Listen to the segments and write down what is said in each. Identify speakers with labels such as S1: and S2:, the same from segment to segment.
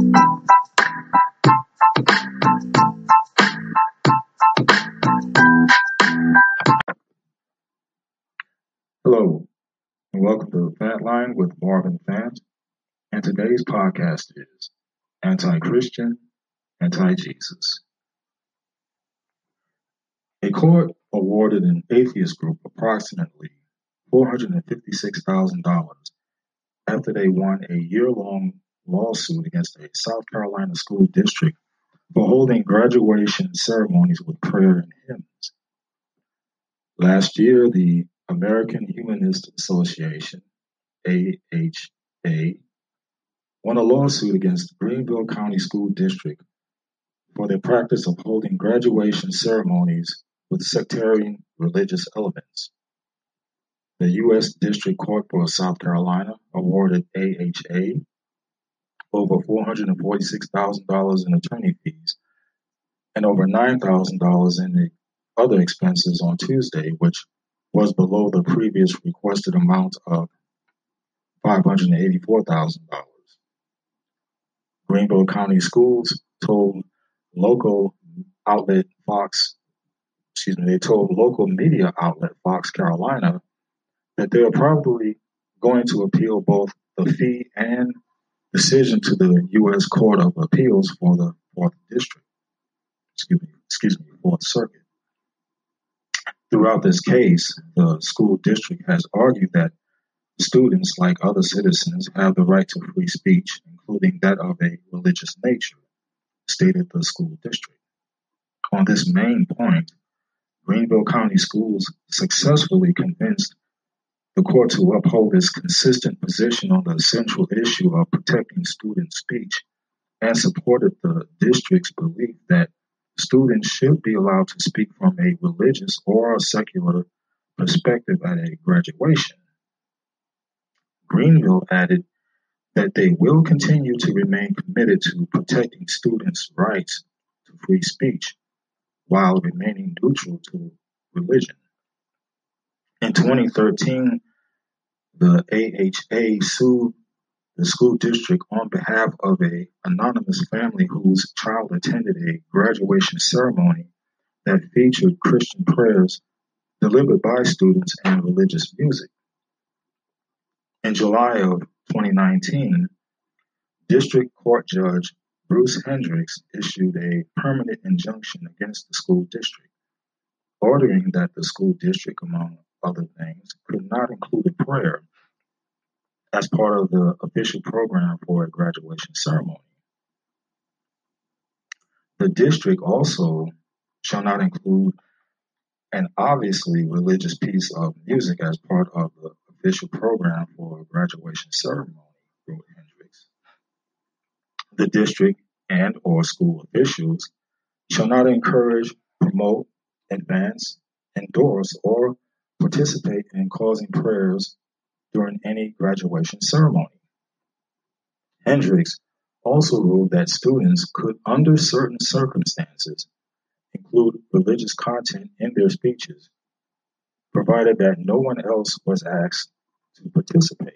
S1: Hello, and welcome to Fantline with Marvin Fant. And today's podcast is Anti Christian, Anti Jesus. A court awarded an atheist group approximately $456,000 after they won a year long lawsuit against a South Carolina school district for holding graduation ceremonies with prayer and hymns. Last year, the American Humanist Association, AHA, won a lawsuit against Greenville County School District for their practice of holding graduation ceremonies with sectarian religious elements. The U.S. District Court for South Carolina awarded AHA over $446,000 in attorney fees and over $9,000 in the other expenses on Tuesday, which was below the previous requested amount of $584,000. Greenville County Schools told local outlet Fox, excuse me, they told local media outlet Fox Carolina that they are probably going to appeal both the fee and decision to the U.S. Court of Appeals for the Fourth District, excuse me, excuse me, Fourth Circuit. Throughout this case, the school district has argued that students, like other citizens, have the right to free speech, including that of a religious nature, stated the school district. On this main point, Greenville County Schools successfully convinced the court to uphold its consistent position on the central issue of protecting student speech and supported the district's belief that students should be allowed to speak from a religious or secular perspective at a graduation. Greenville added that they will continue to remain committed to protecting students' rights to free speech while remaining neutral to religion. In 2013, the AHA sued the school district on behalf of a anonymous family whose child attended a graduation ceremony that featured Christian prayers delivered by students and religious music. In July of 2019, District Court Judge Bruce Hendricks issued a permanent injunction against the school district, ordering that the school district, among other things, could not include a prayer as part of the official program for a graduation ceremony. The district also shall not include an obviously religious piece of music as part of the official program for a graduation ceremony, wrote Hendricks. The district and or school officials shall not encourage, promote, advance, endorse, or participate in causing prayers during any graduation ceremony. Hendricks also ruled that students could, under certain circumstances, include religious content in their speeches, provided that no one else was asked to participate.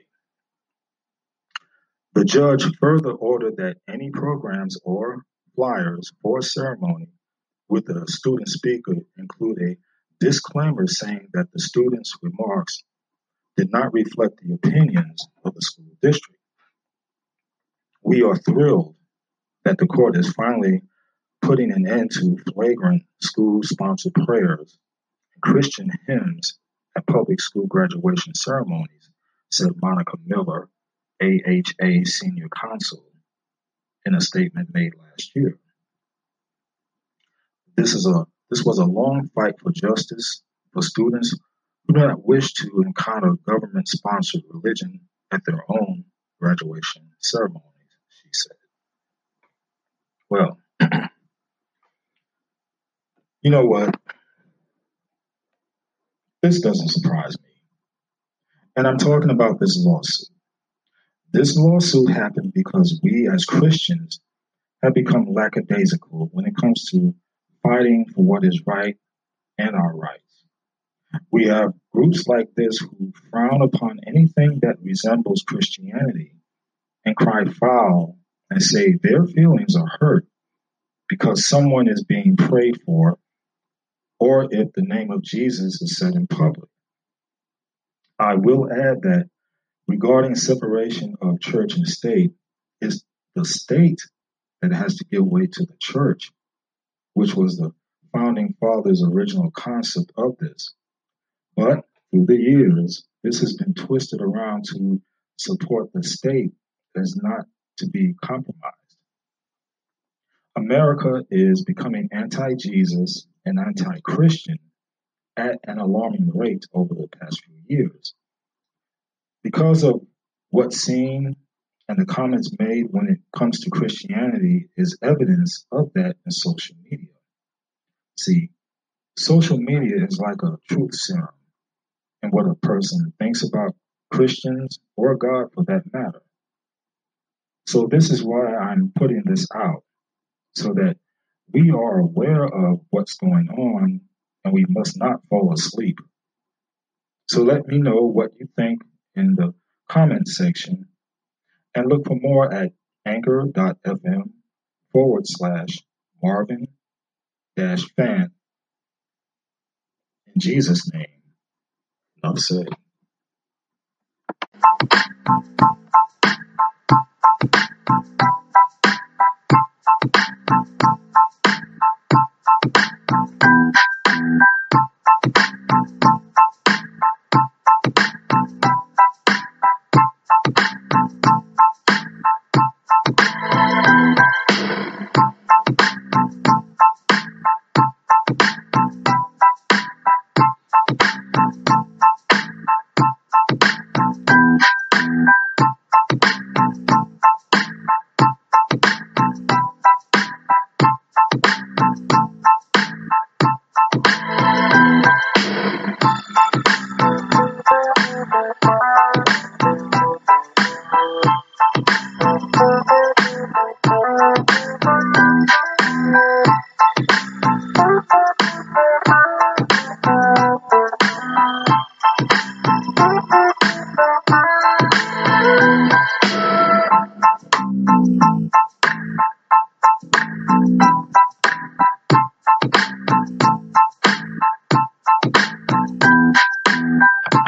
S1: The judge further ordered that any programs or flyers for ceremony with a student speaker include a disclaimer saying that the student's remarks did not reflect the opinions of the school district. We are thrilled that the court is finally putting an end to flagrant school sponsored prayers and Christian hymns at public school graduation ceremonies, said Monica Miller, AHA senior counsel, in a statement made last year. This is a this was a long fight for justice for students who do not wish to encounter government sponsored religion at their own graduation ceremonies, she said. Well, you know what? This doesn't surprise me. And I'm talking about this lawsuit. This lawsuit happened because we as Christians have become lackadaisical when it comes to fighting for what is right and our rights. We have groups like this who frown upon anything that resembles Christianity and cry foul and say their feelings are hurt because someone is being prayed for or if the name of Jesus is said in public. I will add that regarding separation of church and state, it's the state that has to give way to the church, which was the founding fathers' original concept of this. But through the years, this has been twisted around to support the state as not to be compromised. America is becoming anti Jesus and anti Christian at an alarming rate over the past few years. Because of what seen and the comments made when it comes to Christianity is evidence of that in social media. See, social media is like a truth serum and what a person thinks about Christians or God for that matter. So, this is why I'm putting this out so that we are aware of what's going on and we must not fall asleep. So, let me know what you think in the comment section and look for more at anchor.fm forward slash Marvin dash fant. In Jesus' name, love said.